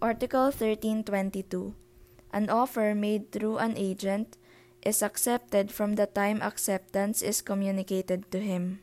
Article 1322. An offer made through an agent is accepted from the time acceptance is communicated to him.